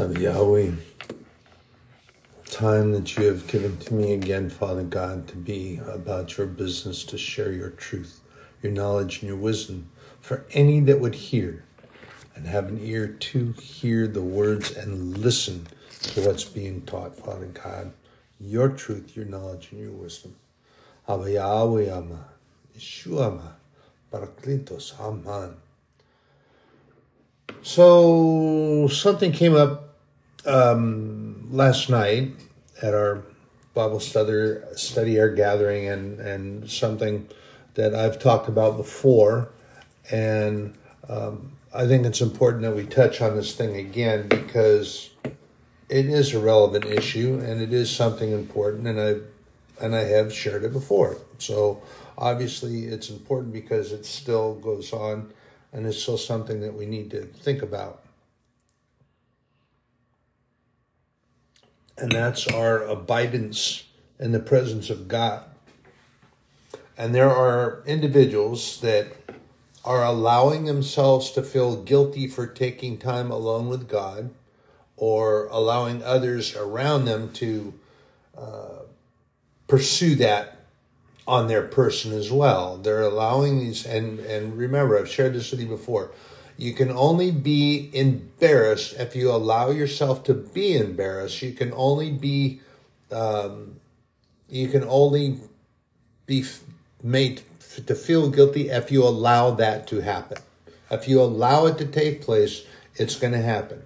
of Yahweh, time that you have given to me again, Father God, to be about your business, to share your truth, your knowledge, and your wisdom for any that would hear and have an ear to hear the words and listen to what's being taught, Father God. Your truth, your knowledge, and your wisdom. Abba Yahweh Ama, Yeshua Ama, Parakletos Aman. So something came up um, last night at our Bible study, study our gathering, and and something that I've talked about before, and um, I think it's important that we touch on this thing again because it is a relevant issue and it is something important, and I and I have shared it before. So obviously, it's important because it still goes on and it's still something that we need to think about. And that's our abidance in the presence of God. And there are individuals that are allowing themselves to feel guilty for taking time alone with God or allowing others around them to uh, pursue that on their person as well. They're allowing these, and and remember, I've shared this with you before. You can only be embarrassed if you allow yourself to be embarrassed. You can only be, um, you can only be made to feel guilty if you allow that to happen. If you allow it to take place, it's going to happen.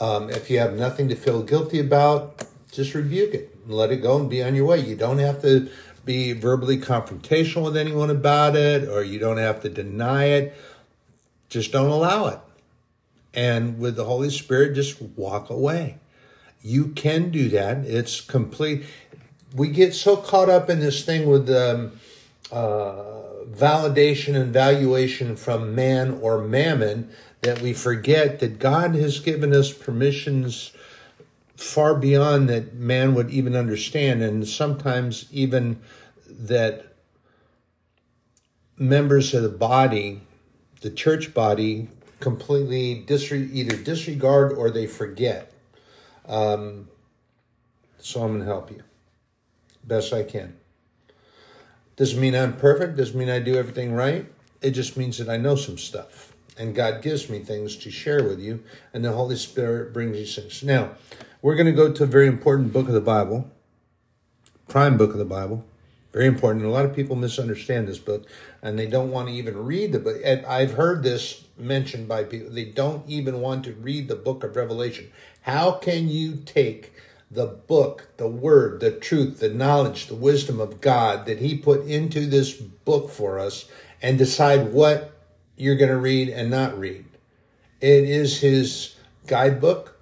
Um, if you have nothing to feel guilty about, just rebuke it and let it go and be on your way. You don't have to be verbally confrontational with anyone about it or you don't have to deny it. Just don't allow it. And with the Holy Spirit, just walk away. You can do that. It's complete. We get so caught up in this thing with um, uh, validation and valuation from man or mammon that we forget that God has given us permissions far beyond that man would even understand, and sometimes even that members of the body, the church body, completely disre- either disregard or they forget. Um, so I'm going to help you best I can. Doesn't mean I'm perfect, doesn't mean I do everything right. It just means that I know some stuff. And God gives me things to share with you, and the Holy Spirit brings these things. Now, we're going to go to a very important book of the Bible, prime book of the Bible, very important. A lot of people misunderstand this book and they don't want to even read the book. And I've heard this mentioned by people. They don't even want to read the book of Revelation. How can you take the book, the word, the truth, the knowledge, the wisdom of God that He put into this book for us and decide what you're going to read and not read? It is His guidebook,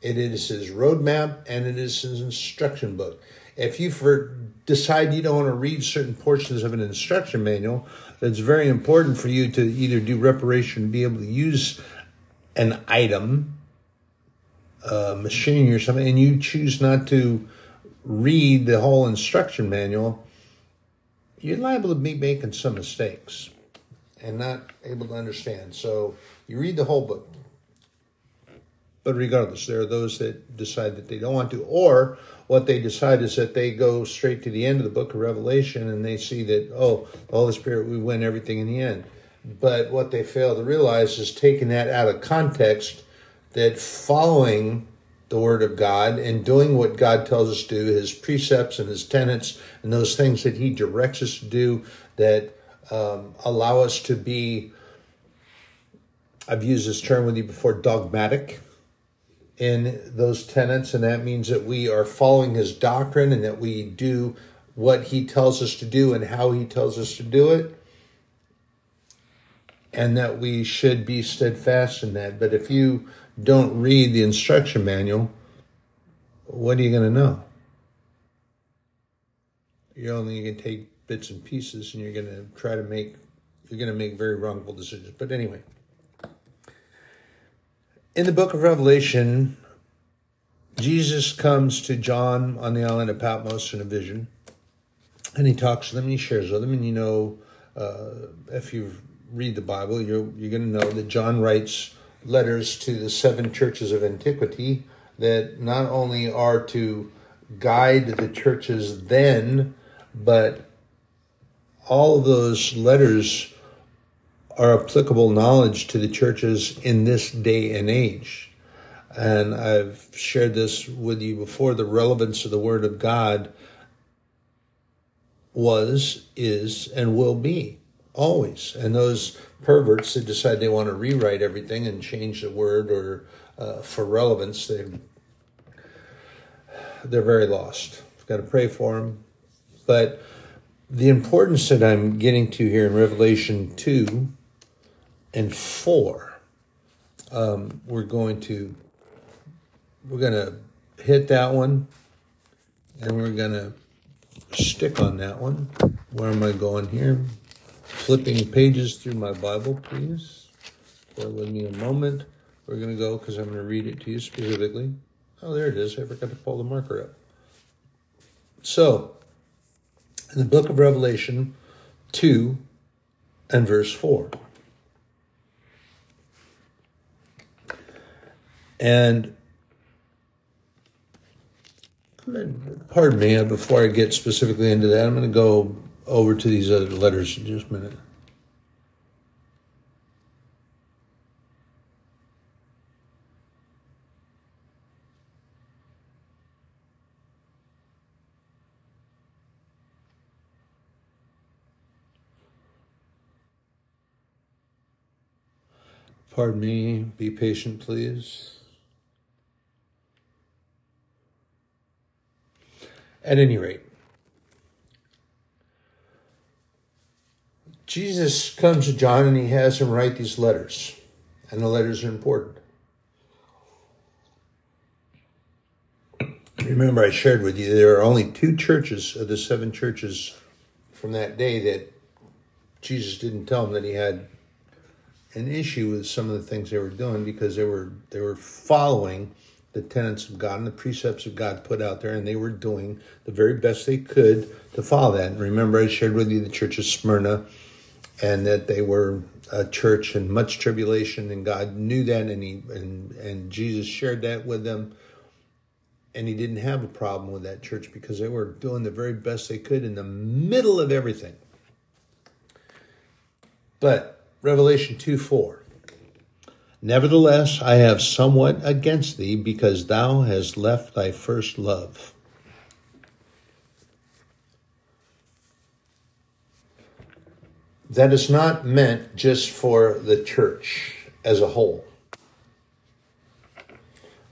it is His roadmap, and it is His instruction book. If you for decide you don't want to read certain portions of an instruction manual, it's very important for you to either do reparation, be able to use an item, machine or something, and you choose not to read the whole instruction manual, you're liable to be making some mistakes and not able to understand. So you read the whole book. But regardless, there are those that decide that they don't want to, or what they decide is that they go straight to the end of the book of Revelation and they see that, oh, the Holy Spirit, we win everything in the end. But what they fail to realize is taking that out of context, that following the Word of God and doing what God tells us to do, His precepts and His tenets, and those things that He directs us to do that um, allow us to be, I've used this term with you before, dogmatic in those tenets, and that means that we are following his doctrine and that we do what he tells us to do and how he tells us to do it, and that we should be steadfast in that. But if you don't read the instruction manual, what are you going to know? You're only going to take bits and pieces, and you're going to try to make you're going to make very wrongful decisions. But anyway in the book of Revelation, Jesus comes to John on the island of Patmos in a vision, and he talks to them and he shares with them. And you know, uh, if you read the Bible, you're you're going to know that John writes letters to the seven churches of antiquity that not only are to guide the churches then, but all of those letters are applicable knowledge to the churches in this day and age. And I've shared this with you before the relevance of the Word of God was, is, and will be always. And those perverts that decide they want to rewrite everything and change the word or uh, for relevance, they they're very lost. We've got to pray for them. But the importance that I'm getting to here in Revelation 2 and 4, um, we're going to we're going to hit that one and we're going to stick on that one. Where am I going here? Flipping pages through my Bible, please. Bear with me a moment. We're going to go because I'm going to read it to you specifically. Oh, there it is. I forgot to pull the marker up. So, in the book of Revelation 2 and verse 4. And pardon me, uh, before I get specifically into that, I'm going to go over to these other letters in just a minute. Pardon me, be patient, please. At any rate, Jesus comes to John and he has him write these letters, and the letters are important. Remember, I shared with you there are only two churches of the seven churches from that day that Jesus didn't tell them that he had an issue with some of the things they were doing because they were they were following the tenets of God and the precepts of God put out there, and they were doing the very best they could to follow that. And remember, I shared with you the church of Smyrna, and that they were a church in much tribulation, and God knew that, and he and and Jesus shared that with them, and he didn't have a problem with that church because they were doing the very best they could in the middle of everything. But Revelation 2 4. Nevertheless, I have somewhat against thee, because thou hast left thy first love. That is not meant just for the church as a whole.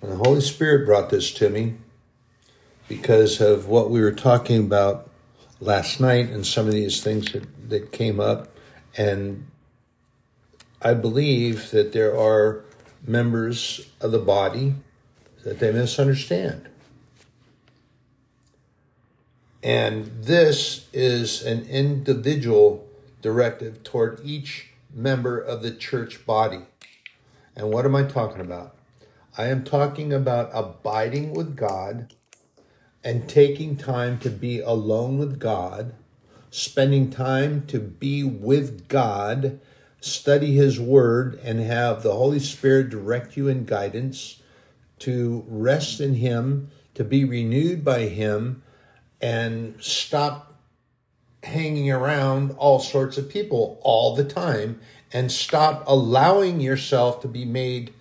And the Holy Spirit brought this to me because of what we were talking about last night and some of these things that, that came up. And I believe that there are members of the body that they misunderstand. And this is an individual directive toward each member of the church body. And what am I talking about? I am talking about abiding with God and taking time to be alone with God, spending time to be with God study His Word and have the Holy Spirit direct you in guidance, to rest in Him, to be renewed by Him, and stop hanging around all sorts of people all the time and stop allowing yourself to be made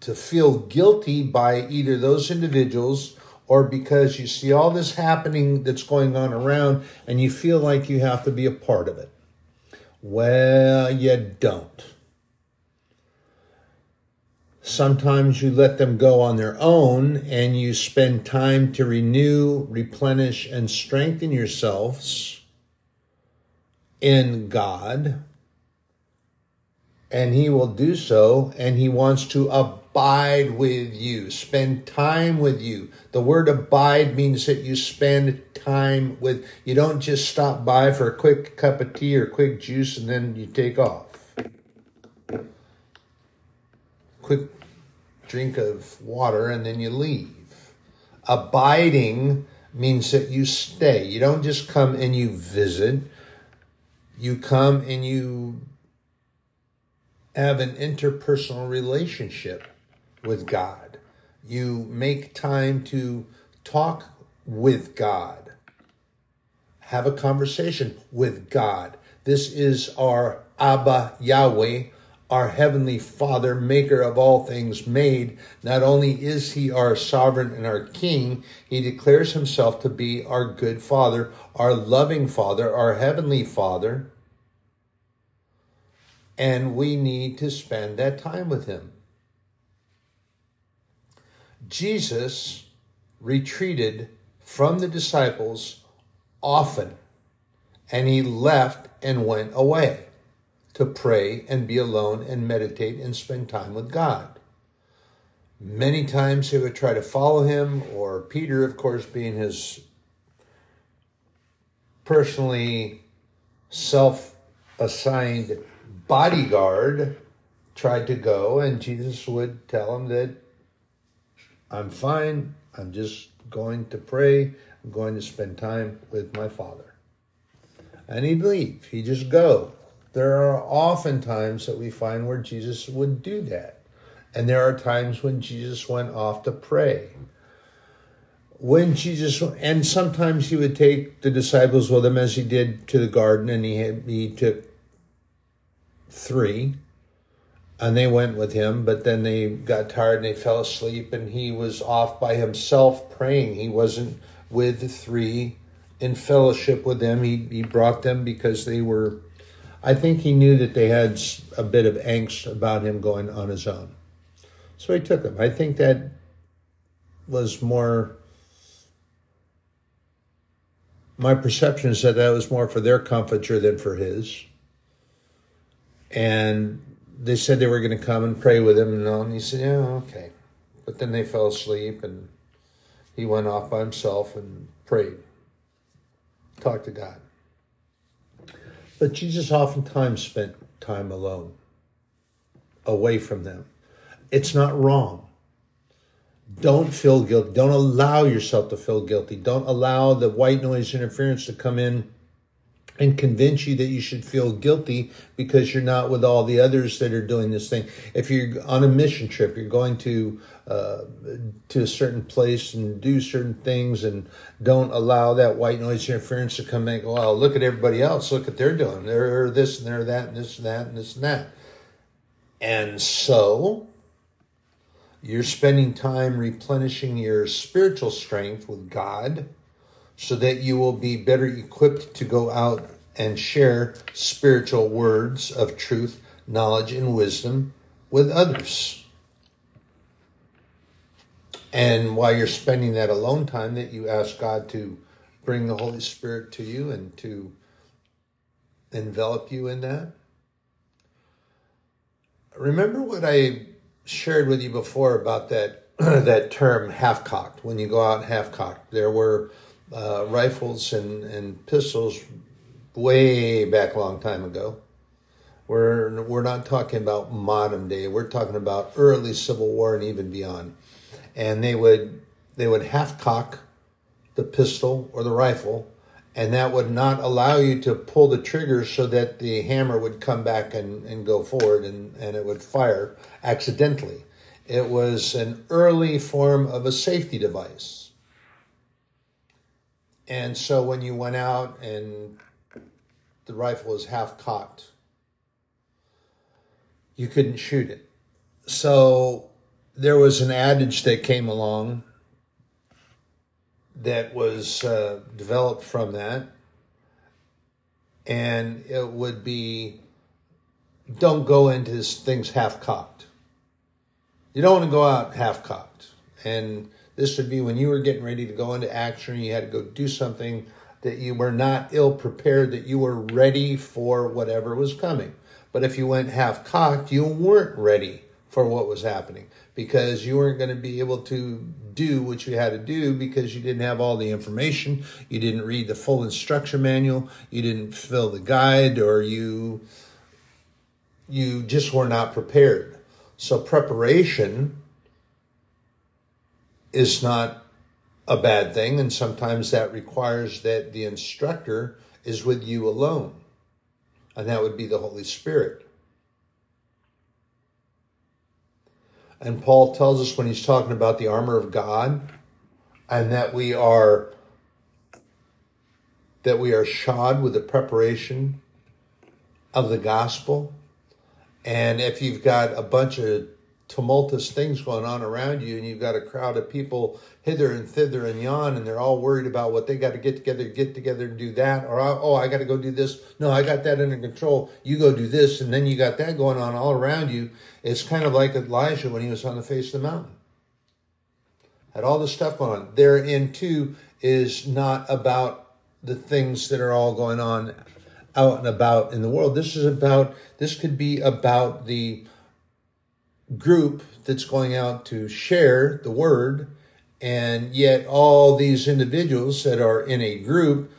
to feel guilty by either those individuals or because you see all this happening that's going on around and you feel like you have to be a part of it. Well, you don't. Sometimes you let them go on their own and you spend time to renew, replenish, and strengthen yourselves in God. And He will do so, and He wants to abide with you, spend time with you. The word abide means that you spend time with, you don't just stop by for a quick cup of tea or quick juice and then you take off. Quick drink of water and then you leave. Abiding means that you stay. You don't just come and you visit. You come and you have an interpersonal relationship with God. You make time to talk with God, have a conversation with God. This is our Abba Yahweh, our Heavenly Father, maker of all things made. Not only is He our sovereign and our King, He declares Himself to be our good Father, our loving Father, our Heavenly Father. And we need to spend that time with Him. Jesus retreated from the disciples often, and he left and went away to pray and be alone and meditate and spend time with God. Many times they would try to follow him, or Peter, of course, being his personally self assigned bodyguard, tried to go, and Jesus would tell him that I'm fine, I'm just going to pray, I'm going to spend time with my Father. And he'd leave, he'd just go. There are often times that we find where Jesus would do that. And there are times when Jesus went off to pray. When Jesus, and sometimes he would take the disciples with him as he did to the garden, and he, had, he took three and they went with him, but then they got tired and they fell asleep, and he was off by himself praying. He wasn't with three in fellowship with them. He, he brought them because they were, I think he knew that they had a bit of angst about him going on his own. So he took them. I think that was more, my perception is that that was more for their comforture than for his. And they said they were going to come and pray with him, and, all, and he said, "Yeah, okay." But then they fell asleep, and he went off by himself and prayed, talked to God. But Jesus oftentimes spent time alone, away from them. It's not wrong. Don't feel guilty. Don't allow yourself to feel guilty. Don't allow the white noise interference to come in and convince you that you should feel guilty because you're not with all the others that are doing this thing. If you're on a mission trip, you're going to uh, to a certain place and do certain things, and don't allow that white noise interference to come in. Go, well, look at everybody else. Look what they're doing. They're this and they're that and this and that and this and that. And so you're spending time replenishing your spiritual strength with God so that you will be better equipped to go out and share spiritual words of truth, knowledge, and wisdom with others. And while you're spending that alone time, that you ask God to bring the Holy Spirit to you and to envelop you in that. Remember what I shared with you before about that that term half cocked. When you go out half cocked, there were uh, rifles and, and pistols way back a long time ago. We're, we're not talking about modern day. We're talking about early Civil War and even beyond. And they would they would half cock the pistol or the rifle, and that would not allow you to pull the trigger so that the hammer would come back and, and go forward and, and it would fire accidentally. It was an early form of a safety device. And so when you went out and the rifle was half cocked, you couldn't shoot it. So there was an adage that came along that was uh, developed from that. And it would be don't go into things half cocked. You don't want to go out half cocked. And this would be when you were getting ready to go into action, you had to go do something that you were not ill prepared, that you were ready for whatever was coming. But if you went half cocked, you weren't ready for what was happening because you weren't going to be able to do what you had to do because you didn't have all the information, you didn't read the full instruction manual, you didn't fill the guide, or you you just were not prepared. So preparation is not a bad thing, and sometimes that requires that the instructor is with you alone, and that would be the Holy Spirit. And Paul tells us when he's talking about the armor of God and that we are that we are shod with the preparation of the gospel. And if you've got a bunch of tumultuous things going on around you and you've got a crowd of people hither and thither and yon and they're all worried about what they got to get together get together and do that or oh i got to go do this. No i got that under control. You go do this and then you got that going on all around you. It's kind of like elijah when he was on the face of the mountain. Had all this stuff going on. Therein too is not about the things that are all going on out and about in the world. This is about this could be about the group that's going out to share the word, and yet all these individuals that are in a group,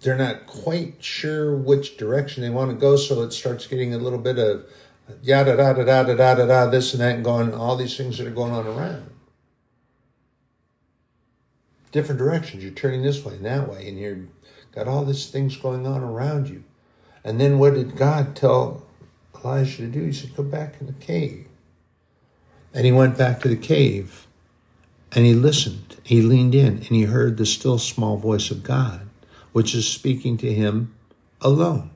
they're not quite sure which direction they want to go, so it starts getting a little bit of yada da da da da da da da this and that and going all these things that are going on around. Different directions. You're turning this way and that way, and you're got all these things going on around you. And then what did God tell Elijah to do? He said, Go back in the cave. And he went back to the cave and he listened. He leaned in and he heard the still small voice of God, which is speaking to him alone,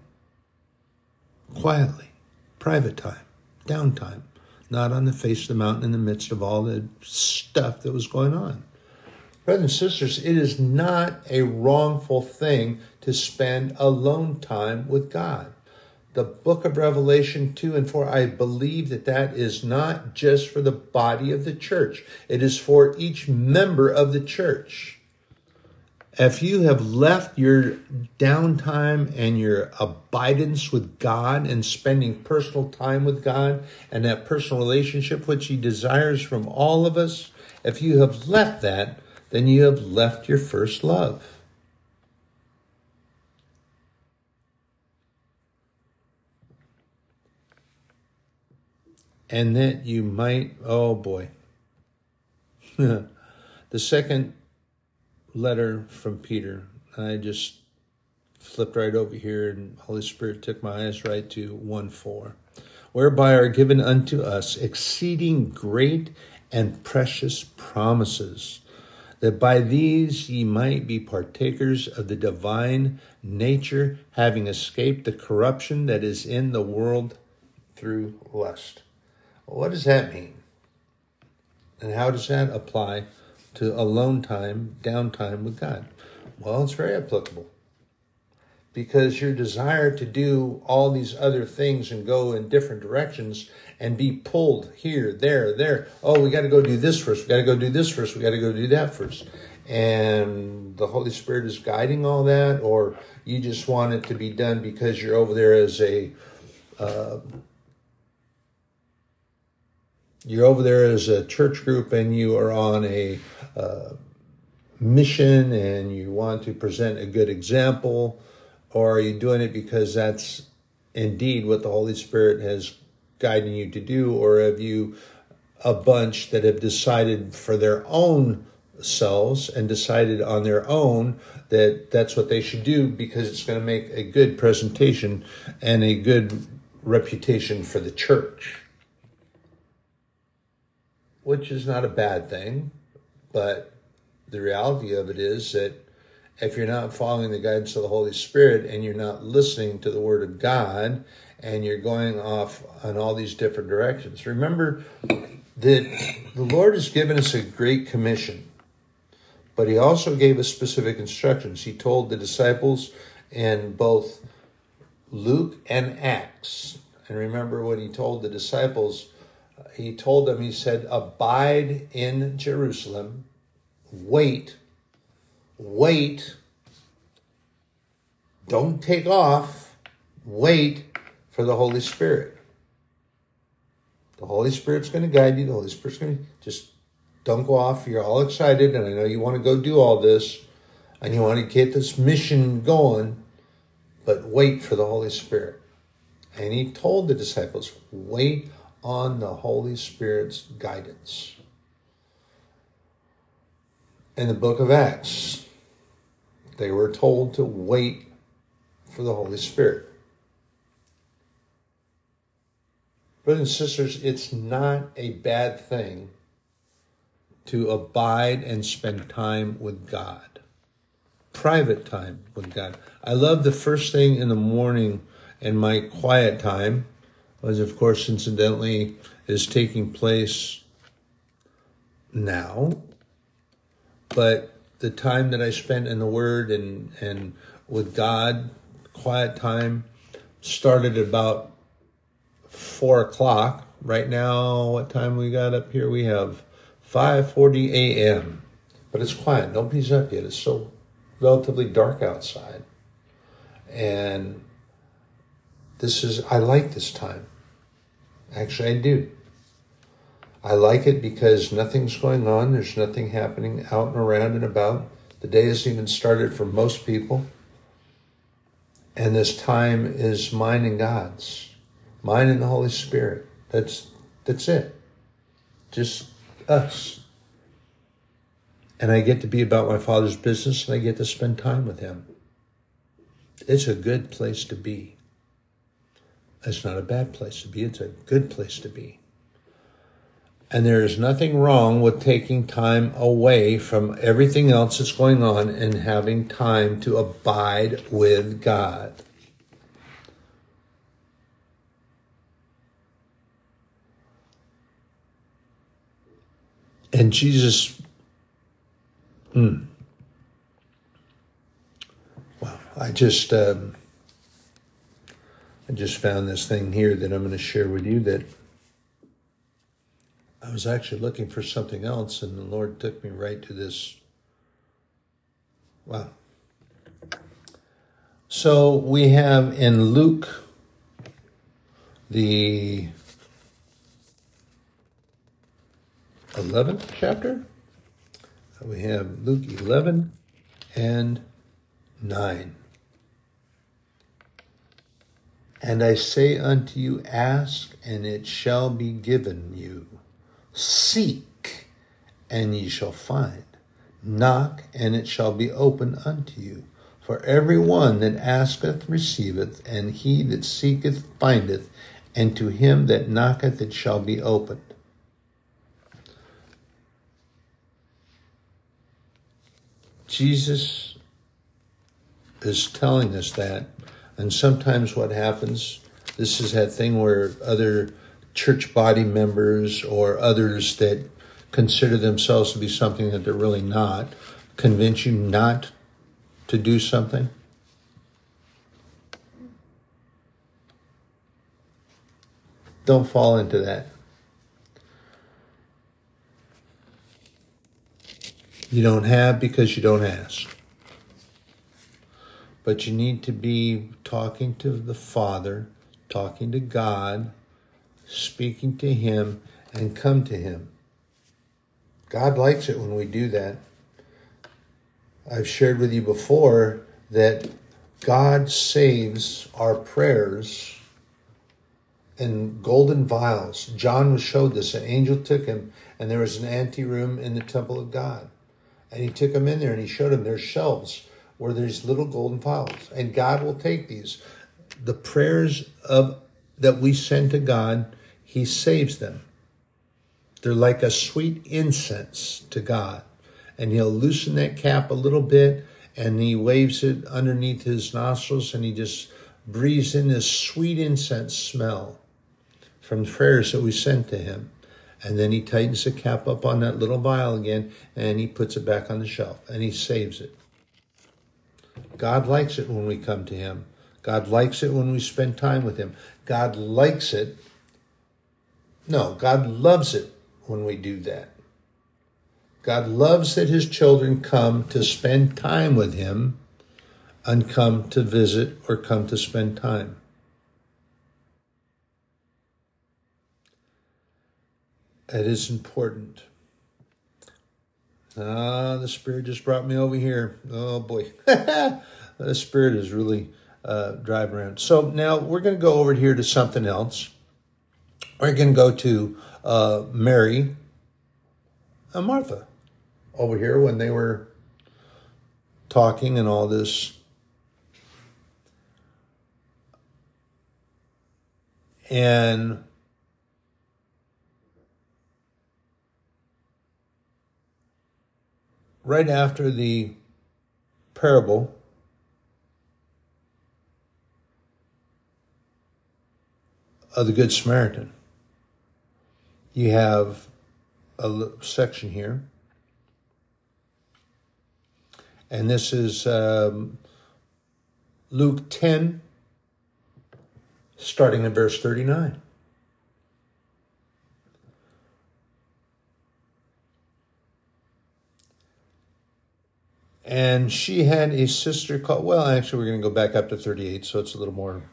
quietly, private time, downtime, not on the face of the mountain in the midst of all the stuff that was going on. Brothers and sisters, it is not a wrongful thing to spend alone time with God the book of Revelation 2 and 4, I believe that that is not just for the body of the church, it is for each member of the church. If you have left your downtime and your abidance with God and spending personal time with God and that personal relationship which He desires from all of us, if you have left that, then you have left your first love. And that you might, oh boy. the second letter from Peter, I just flipped right over here, and Holy Spirit took my eyes right to 1 4. Whereby are given unto us exceeding great and precious promises, that by these ye might be partakers of the divine nature, having escaped the corruption that is in the world through lust. What does that mean? And how does that apply to alone time, downtime with God? Well, it's very applicable because your desire to do all these other things and go in different directions and be pulled here, there, there. Oh, we got to go do this first. We got to go do this first. We got to go do that first. And the Holy Spirit is guiding all that, or you just want it to be done because you're over there as a uh, you're over there as a church group and you are on a uh, mission and you want to present a good example, or are you doing it because that's indeed what the Holy Spirit has guided you to do, or have you a bunch that have decided for their own selves and decided on their own that that's what they should do because it's going to make a good presentation and a good reputation for the church? Which is not a bad thing, but the reality of it is that if you're not following the guidance of the Holy Spirit and you're not listening to the Word of God and you're going off on all these different directions, remember that the Lord has given us a great commission, but He also gave us specific instructions. He told the disciples in both Luke and Acts, and remember what He told the disciples he told them, he said, Abide in Jerusalem, wait, wait, don't take off, wait for the Holy Spirit. The Holy Spirit's going to guide you. The Holy Spirit's going to just don't go off. You're all excited, and I know you want to go do all this, and you want to get this mission going, but wait for the Holy Spirit. And he told the disciples, wait on the Holy Spirit's guidance. In the book of Acts, they were told to wait for the Holy Spirit. Brothers and sisters, it's not a bad thing to abide and spend time with God. Private time with God. I love the first thing in the morning and my quiet time, was of course, incidentally, is taking place now. But the time that I spent in the Word and, and with God, quiet time, started about four o'clock. Right now, what time we got up here? We have 5:40 a.m. But it's quiet. Nobody's up yet. It's so relatively dark outside. And this is I like this time. Actually, I do. I like it because nothing's going on. There's nothing happening out and around and about. The day hasn't even started for most people. And this time is mine and God's. Mine and the Holy Spirit. That's that's it. Just us. And I get to be about my father's business and I get to spend time with him. It's a good place to be. It's not a bad place to be, it's a good place to be. And there is nothing wrong with taking time away from everything else that's going on and having time to abide with God. And Jesus, hmm. Wow, I just, um, I just found this thing here that I'm going to share with you that I was actually looking for something else, and the Lord took me right to this. Wow. So we have in Luke the 11th chapter, we have Luke 11 and 9. And I say unto you, ask, and it shall be given you. Seek, and ye shall find. Knock, and it shall be opened unto you. For every one that asketh receiveth, and he that seeketh findeth, and to him that knocketh it shall be opened. Jesus is telling us that, and sometimes what happens, this is that thing where other church body members or others that consider themselves to be something that they're really not convince you not to do something? Don't fall into that. You don't have because you don't ask. But you need to be talking to the Father, talking to God speaking to Him, and come to Him. God likes it when we do that. I've shared with you before that God saves our prayers in golden vials. John was showed this. An angel took him, and there was an anteroom in the temple of God. And he took him in there and he showed him there's shelves where there's little golden vials. And God will take these. The prayers of that we send to God, He saves them. They're like a sweet incense to God. And He'll loosen that cap a little bit and He waves it underneath His nostrils and He just breathes in this sweet incense smell from prayers that we sent to Him. And then He tightens the cap up on that little vial again and He puts it back on the shelf and He saves it. God likes it when we come to Him. God likes it when we spend time with Him. God likes it. No, God loves it when we do that. God loves that His children come to spend time with Him and come to visit or come to spend time. It is important. Ah, the Spirit just brought me over here. Oh boy. the Spirit is really uh, drive around. So now we're going to go over here to something else. We're going to go to uh, Mary and Martha over here when they were talking and all this. And right after the parable of the Good Samaritan. You have a section here, and this is um, Luke 10, starting in verse 39. And she had a sister called, well, actually, we're going to go back up to 38, so it's a little more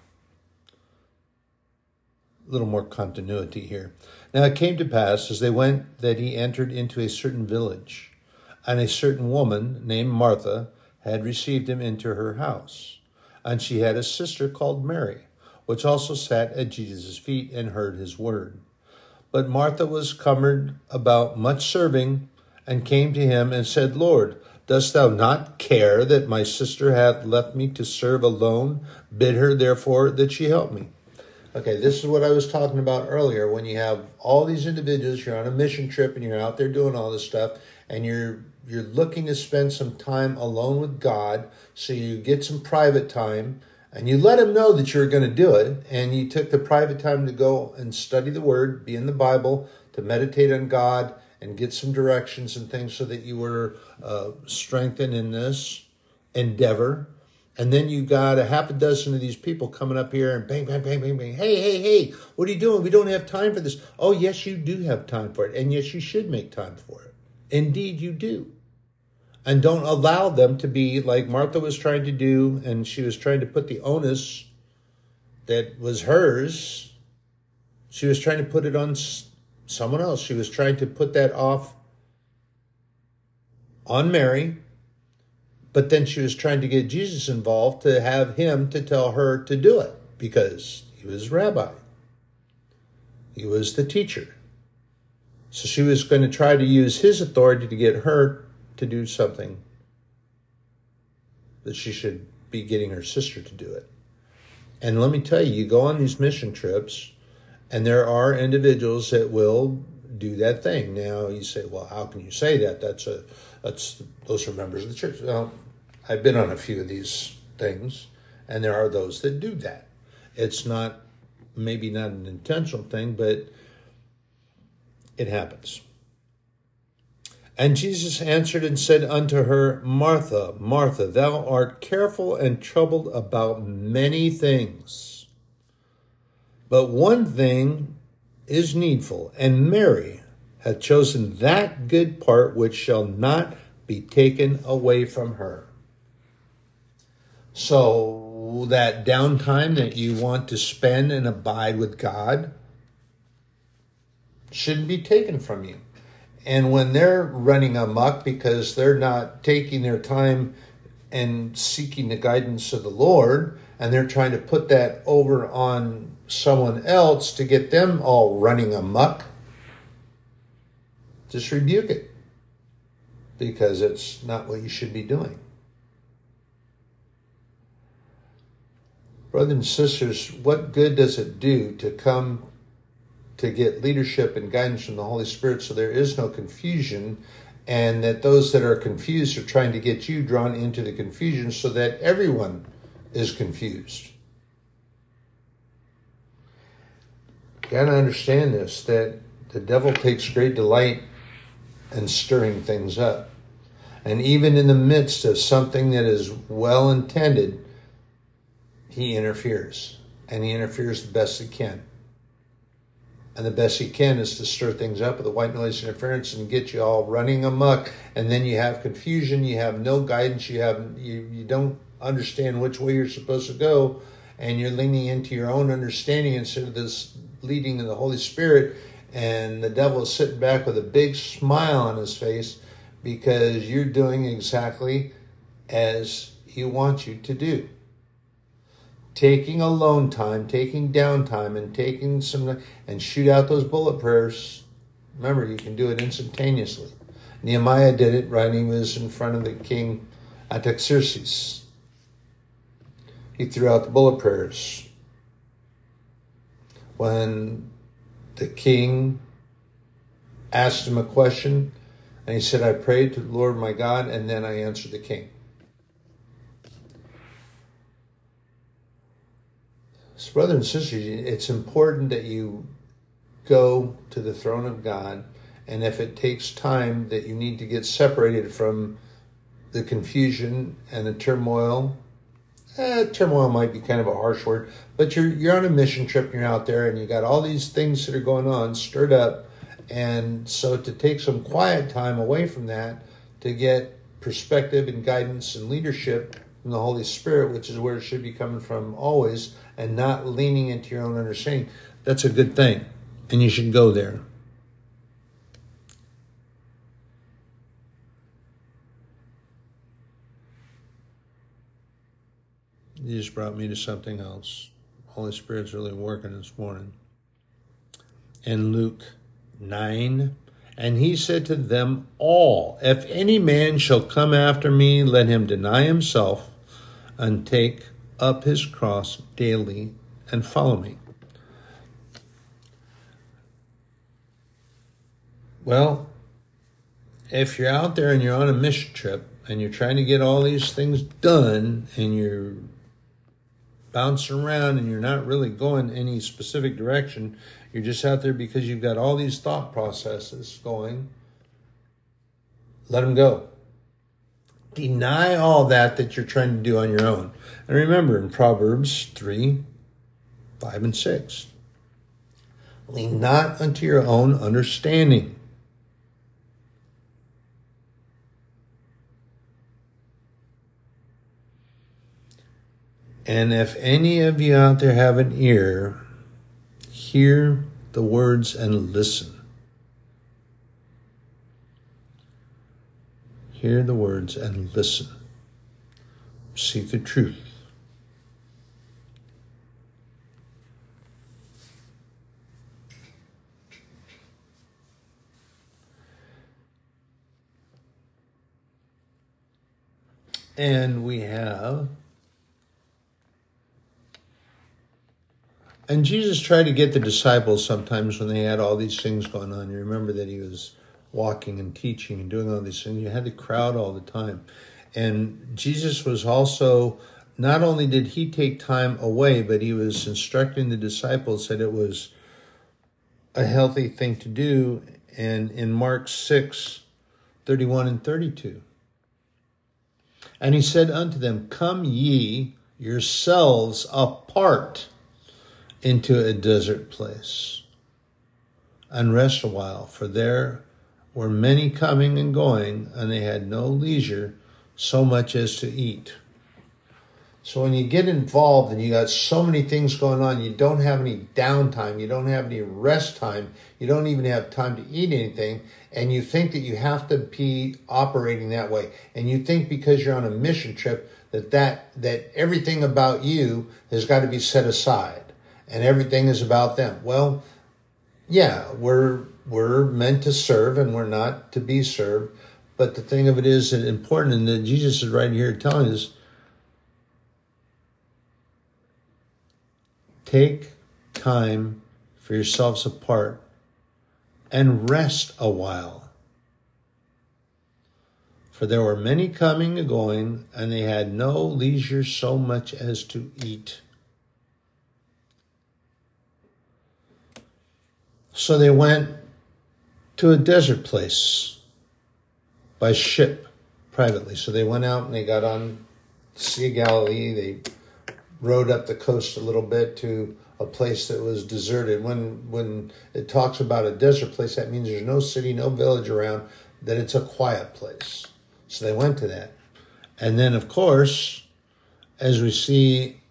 a little more continuity here. Now it came to pass as they went that he entered into a certain village, and a certain woman named Martha had received him into her house. And she had a sister called Mary, which also sat at Jesus' feet and heard his word. But Martha was cumbered about much serving, and came to him and said, Lord, dost thou not care that my sister hath left me to serve alone? Bid her therefore that she help me. Okay, this is what I was talking about earlier. When you have all these individuals, you're on a mission trip and you're out there doing all this stuff, and you're you're looking to spend some time alone with God, so you get some private time, and you let Him know that you're going to do it, and you took the private time to go and study the Word, be in the Bible, to meditate on God, and get some directions and things, so that you were uh, strengthened in this endeavor and then you got a half a dozen of these people coming up here and bang, bang, bang, bang, bang. Hey, hey, hey, what are you doing? We don't have time for this. Oh, yes, you do have time for it. And yes, you should make time for it. Indeed, you do. And don't allow them to be like Martha was trying to do, and she was trying to put the onus that was hers, she was trying to put it on someone else. She was trying to put that off on Mary but then she was trying to get Jesus involved to have him to tell her to do it because he was rabbi. He was the teacher. So she was going to try to use his authority to get her to do something that she should be getting her sister to do it. And let me tell you, you go on these mission trips, and there are individuals that will do that thing. Now you say, well, how can you say that? That's a that's those are members of the church. Well, I've been on a few of these things, and there are those that do that. It's not maybe not an intentional thing, but it happens. And Jesus answered and said unto her, Martha, Martha, thou art careful and troubled about many things. But one thing is needful, and Mary hath chosen that good part which shall not be taken away from her. So, that downtime that you want to spend and abide with God shouldn't be taken from you. And when they're running amok because they're not taking their time and seeking the guidance of the Lord, and they're trying to put that over on someone else to get them all running amok, just rebuke it because it's not what you should be doing. Brothers and sisters, what good does it do to come to get leadership and guidance from the Holy Spirit so there is no confusion and that those that are confused are trying to get you drawn into the confusion so that everyone is confused? Got to understand this that the devil takes great delight in stirring things up. And even in the midst of something that is well intended, he interferes, and he interferes the best he can. And the best he can is to stir things up with a white noise interference and get you all running amok. And then you have confusion, you have no guidance, you have you, you don't understand which way you're supposed to go, and you're leaning into your own understanding instead of this leading of the Holy Spirit. And the devil is sitting back with a big smile on his face because you're doing exactly as he wants you to do taking alone time, taking downtime, and taking some and shoot out those bullet prayers. Remember, you can do it instantaneously. Nehemiah did it right he was in front of the king Artaxerxes. He threw out the bullet prayers. When the king asked him a question, And he said, I prayed to the Lord my God, and then I answered the king. So, brothers and sisters, it's important that you go to the throne of God, and if it takes time that you need to get separated from the confusion and the turmoil, eh, turmoil might be kind of a harsh word, but you're you're on a mission trip, and you're out there, and you got all these things that are going on, stirred up, and so to take some quiet time away from that to get perspective and guidance and leadership from the Holy Spirit, which is where it should be coming from always, and not leaning into your own understanding, that's a good thing. And you should go there. You just brought me to something else. Holy Spirit's really working this morning. In Luke 9, and he said to them all, If any man shall come after me, let him deny himself and take up his cross daily and follow me. Well, if you're out there and you're on a mission trip and you're trying to get all these things done and you're bouncing around and you're not really going any specific direction, you're just out there because you've got all these thought processes going, let them go. Deny all that that you're trying to do on your own. And remember in Proverbs 3 5 and 6 lean not unto your own understanding. And if any of you out there have an ear, hear the words and listen. Hear the words and listen. Seek the truth. And we have And Jesus tried to get the disciples sometimes when they had all these things going on. You remember that he was walking and teaching and doing all these things. You had the crowd all the time. And Jesus was also, not only did he take time away, but he was instructing the disciples that it was a healthy thing to do. And in Mark 6, 31 and 32. And he said unto them, Come ye yourselves apart into a desert place and rest a while, for there were many coming and going, and they had no leisure so much as to eat. So when you get involved and you got so many things going on, you don't have any downtime, you don't have any rest time, you don't even have time to eat anything, and you think that you have to be operating that way. And you think because you're on a mission trip that that, that everything about you has got to be set aside and everything is about them. Well, yeah, we're we're meant to serve and we're not to be served. But the thing of it is that important and that Jesus is right here telling us take time for yourselves apart and rest a while. For there were many coming and going, and they had no leisure so much as to eat. So they went to a desert place by ship privately. So they went out and they got on Sea of Galilee. They rode up the coast a little bit to a place that was deserted. When when it talks about a desert place, that means there's no city, no village around, that it's a quiet place. So they went to that. And then of course, as we see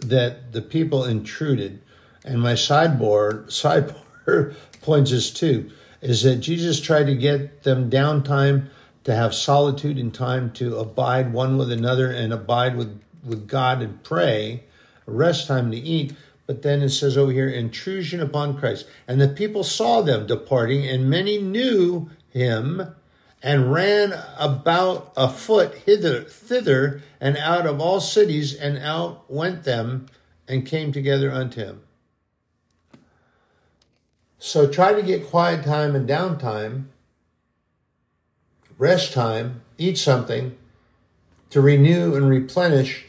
that the people intruded, and my sideboard sidebar points us too is that Jesus tried to get them downtime to have solitude and time to abide one with another and abide with, with God and pray, rest time to eat. But then it says over here, intrusion upon Christ. And the people saw them departing, and many knew him and ran about afoot hither, thither, and out of all cities, and out went them and came together unto him. So try to get quiet time and downtime, rest time, eat something to renew and replenish.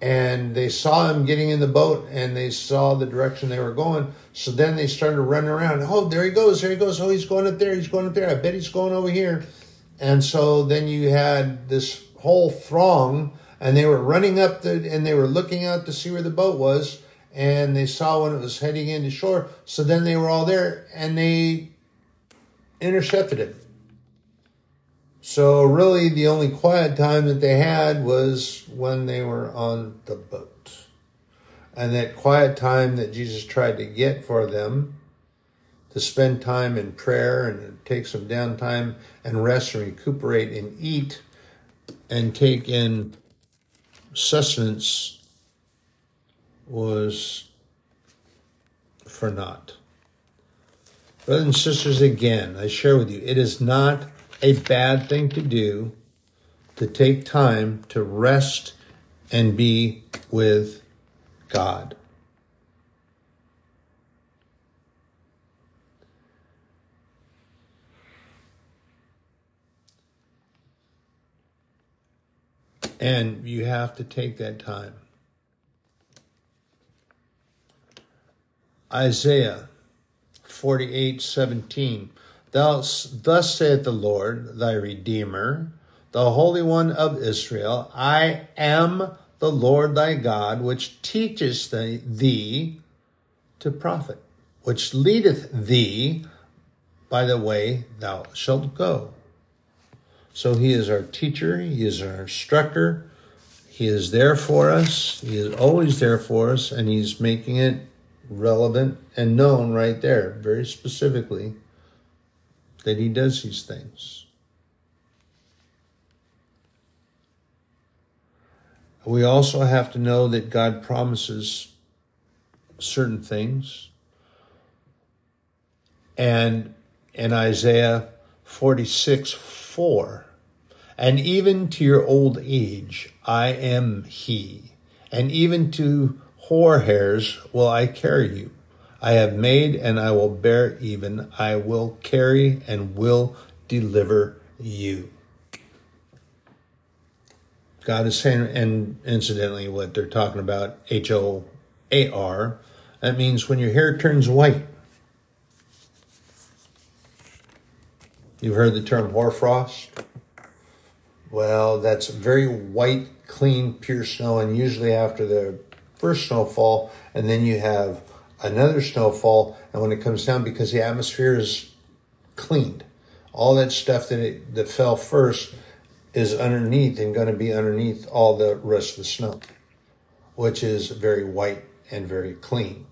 And they saw him getting in the boat and they saw the direction they were going. So then they started running around. Oh, there he goes, there he goes. Oh, he's going up there, he's going up there. I bet he's going over here. And so then you had this whole throng and they were running up the and they were looking out to see where the boat was and they saw when it was heading into shore. So then they were all there and they intercepted it. So really the only quiet time that they had was when they were on the boat. And that quiet time that jesus tried to get for them to spend time in prayer and take some downtime and rest and recuperate and eat and take in sustenance was for naught. Brothers and sisters, again, I share with you, it is not a bad thing to do to take time to rest and be with God. And you have to take that time. Isaiah 48 17. Thus, thus saith the Lord, thy Redeemer, the Holy One of Israel I am the Lord thy God, which teacheth thee to profit, which leadeth thee by the way thou shalt go. So he is our teacher, he is our instructor, he is there for us, he is always there for us, and he's making it relevant and known right there, very specifically, that he does these things. We also have to know that God promises certain things. And in Isaiah 46 4, and even to your old age, I am He, and even to hairs will I carry you. I have made and I will bear even. I will carry and will deliver you. God is saying, and incidentally, what they're talking about, H O A R, that means when your hair turns white. You've heard the term hoarfrost? Well, that's very white, clean, pure snow, and usually after the first snowfall, and then you have another snowfall, and when it comes down, because the atmosphere is cleaned, all that stuff that it, that fell first is underneath and going to be underneath all the rest of the snow, which is very white and very clean.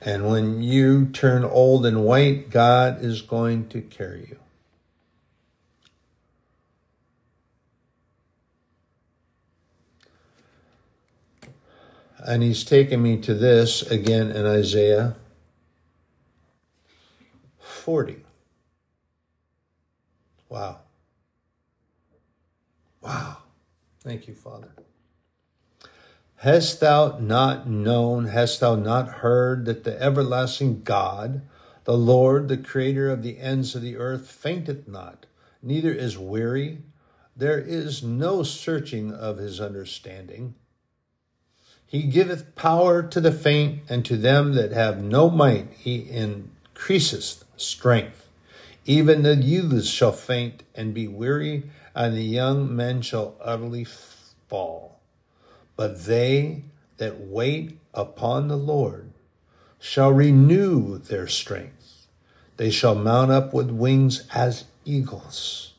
And when you turn old and white, God is going to carry you. And he's taken me to this again in Isaiah 40. Wow. Wow. Thank you, Father. Hast thou not known, hast thou not heard that the everlasting God, the Lord, the creator of the ends of the earth, fainteth not, neither is weary? There is no searching of his understanding. He giveth power to the faint, and to them that have no might he increaseth strength. Even the youths shall faint and be weary, and the young men shall utterly fall. But they that wait upon the Lord shall renew their strength. They shall mount up with wings as eagles.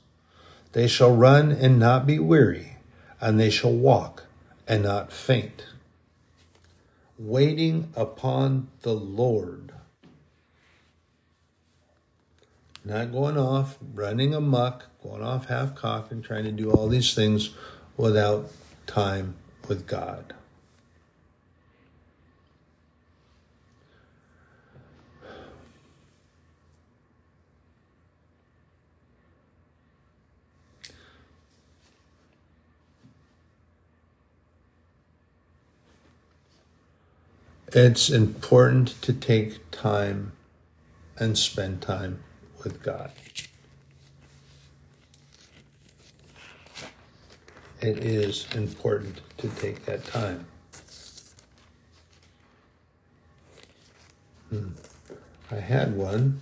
They shall run and not be weary, and they shall walk and not faint waiting upon the Lord. Not going off, running amuck, going off half cocked, and trying to do all these things without time with God. It's important to take time and spend time with God. It is important to take that time. Hmm. I had one.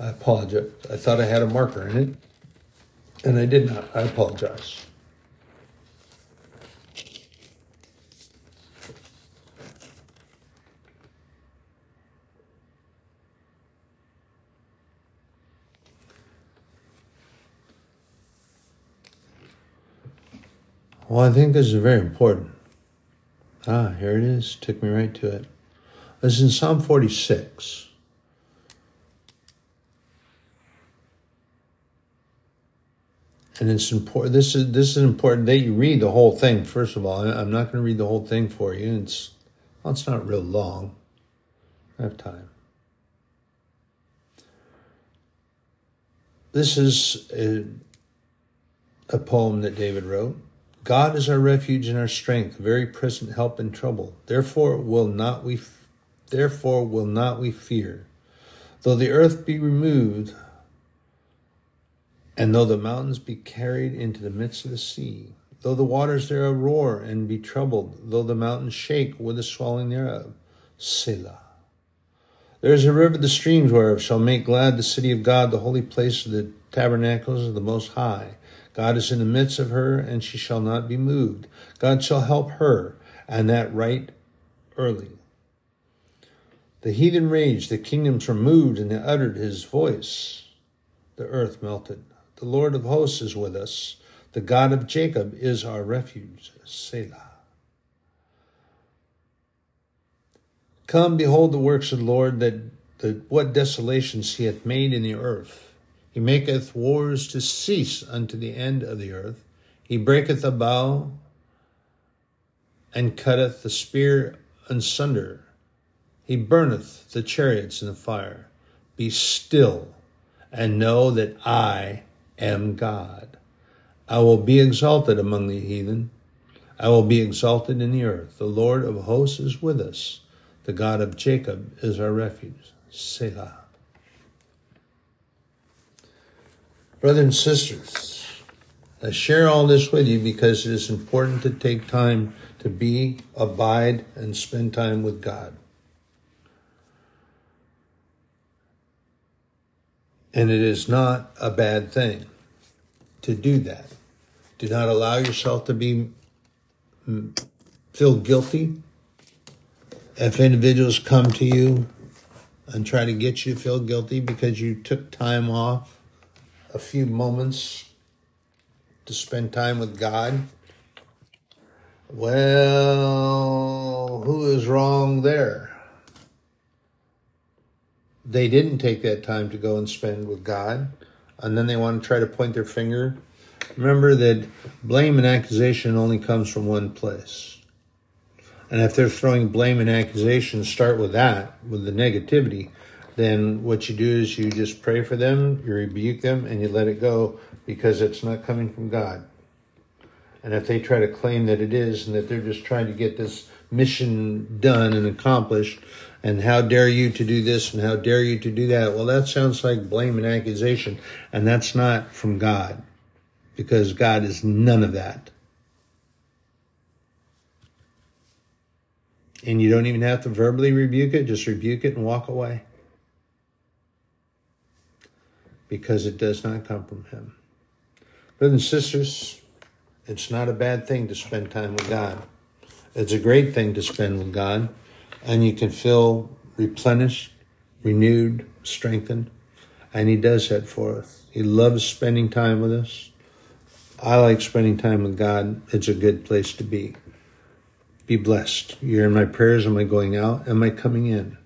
I apologize. I thought I had a marker in it, and I did not. I apologize. Well, I think this is very important. Ah, here it is. Took me right to it. This is in Psalm 46. And it's important. This is this is important that you read the whole thing. First of all, I'm not going to read the whole thing for you. It's well, it's not real long. I have time. This is a, a poem that David wrote. God is our refuge and our strength, very present help in trouble. Therefore will not we therefore will not we fear. Though the earth be removed, and though the mountains be carried into the midst of the sea, though the waters thereof roar and be troubled, though the mountains shake with the swelling thereof, Selah. There is a river, the streams whereof shall make glad the city of God, the holy place of the tabernacles of the Most High. God is in the midst of her, and she shall not be moved. God shall help her, and that right early. The heathen raged, the kingdoms were moved, and they uttered his voice. The earth melted. The Lord of hosts is with us. The God of Jacob is our refuge. Selah. Come, behold the works of the Lord, that, that what desolations he hath made in the earth. He maketh wars to cease unto the end of the earth. He breaketh a bow and cutteth the spear asunder. He burneth the chariots in the fire. Be still and know that I am God. I will be exalted among the heathen. I will be exalted in the earth. The Lord of hosts is with us. The God of Jacob is our refuge. Selah. Brothers and sisters, I share all this with you because it is important to take time to be, abide, and spend time with God. And it is not a bad thing to do that. Do not allow yourself to be mm, feel guilty if individuals come to you and try to get you to feel guilty because you took time off a few moments to spend time with God. Well, who is wrong there? They didn't take that time to go and spend with God, and then they want to try to point their finger. Remember that blame and accusation only comes from one place. And if they're throwing blame and accusation, start with that, with the negativity then what you do is you just pray for them, you rebuke them, and you let it go because it's not coming from God. And if they try to claim that it is and that they're just trying to get this mission done and accomplished, and how dare you to do this and how dare you to do that, well, that sounds like blame and accusation, and that's not from God because God is none of that. And you don't even have to verbally rebuke it, just rebuke it and walk away because it does not come from Him. Brothers and sisters, it's not a bad thing to spend time with God. It's a great thing to spend with God, and you can feel replenished, renewed, strengthened, and He does that for us. He loves spending time with us. I like spending time with God. It's a good place to be. Be blessed. You're in my prayers. Am I going out? Am I coming in?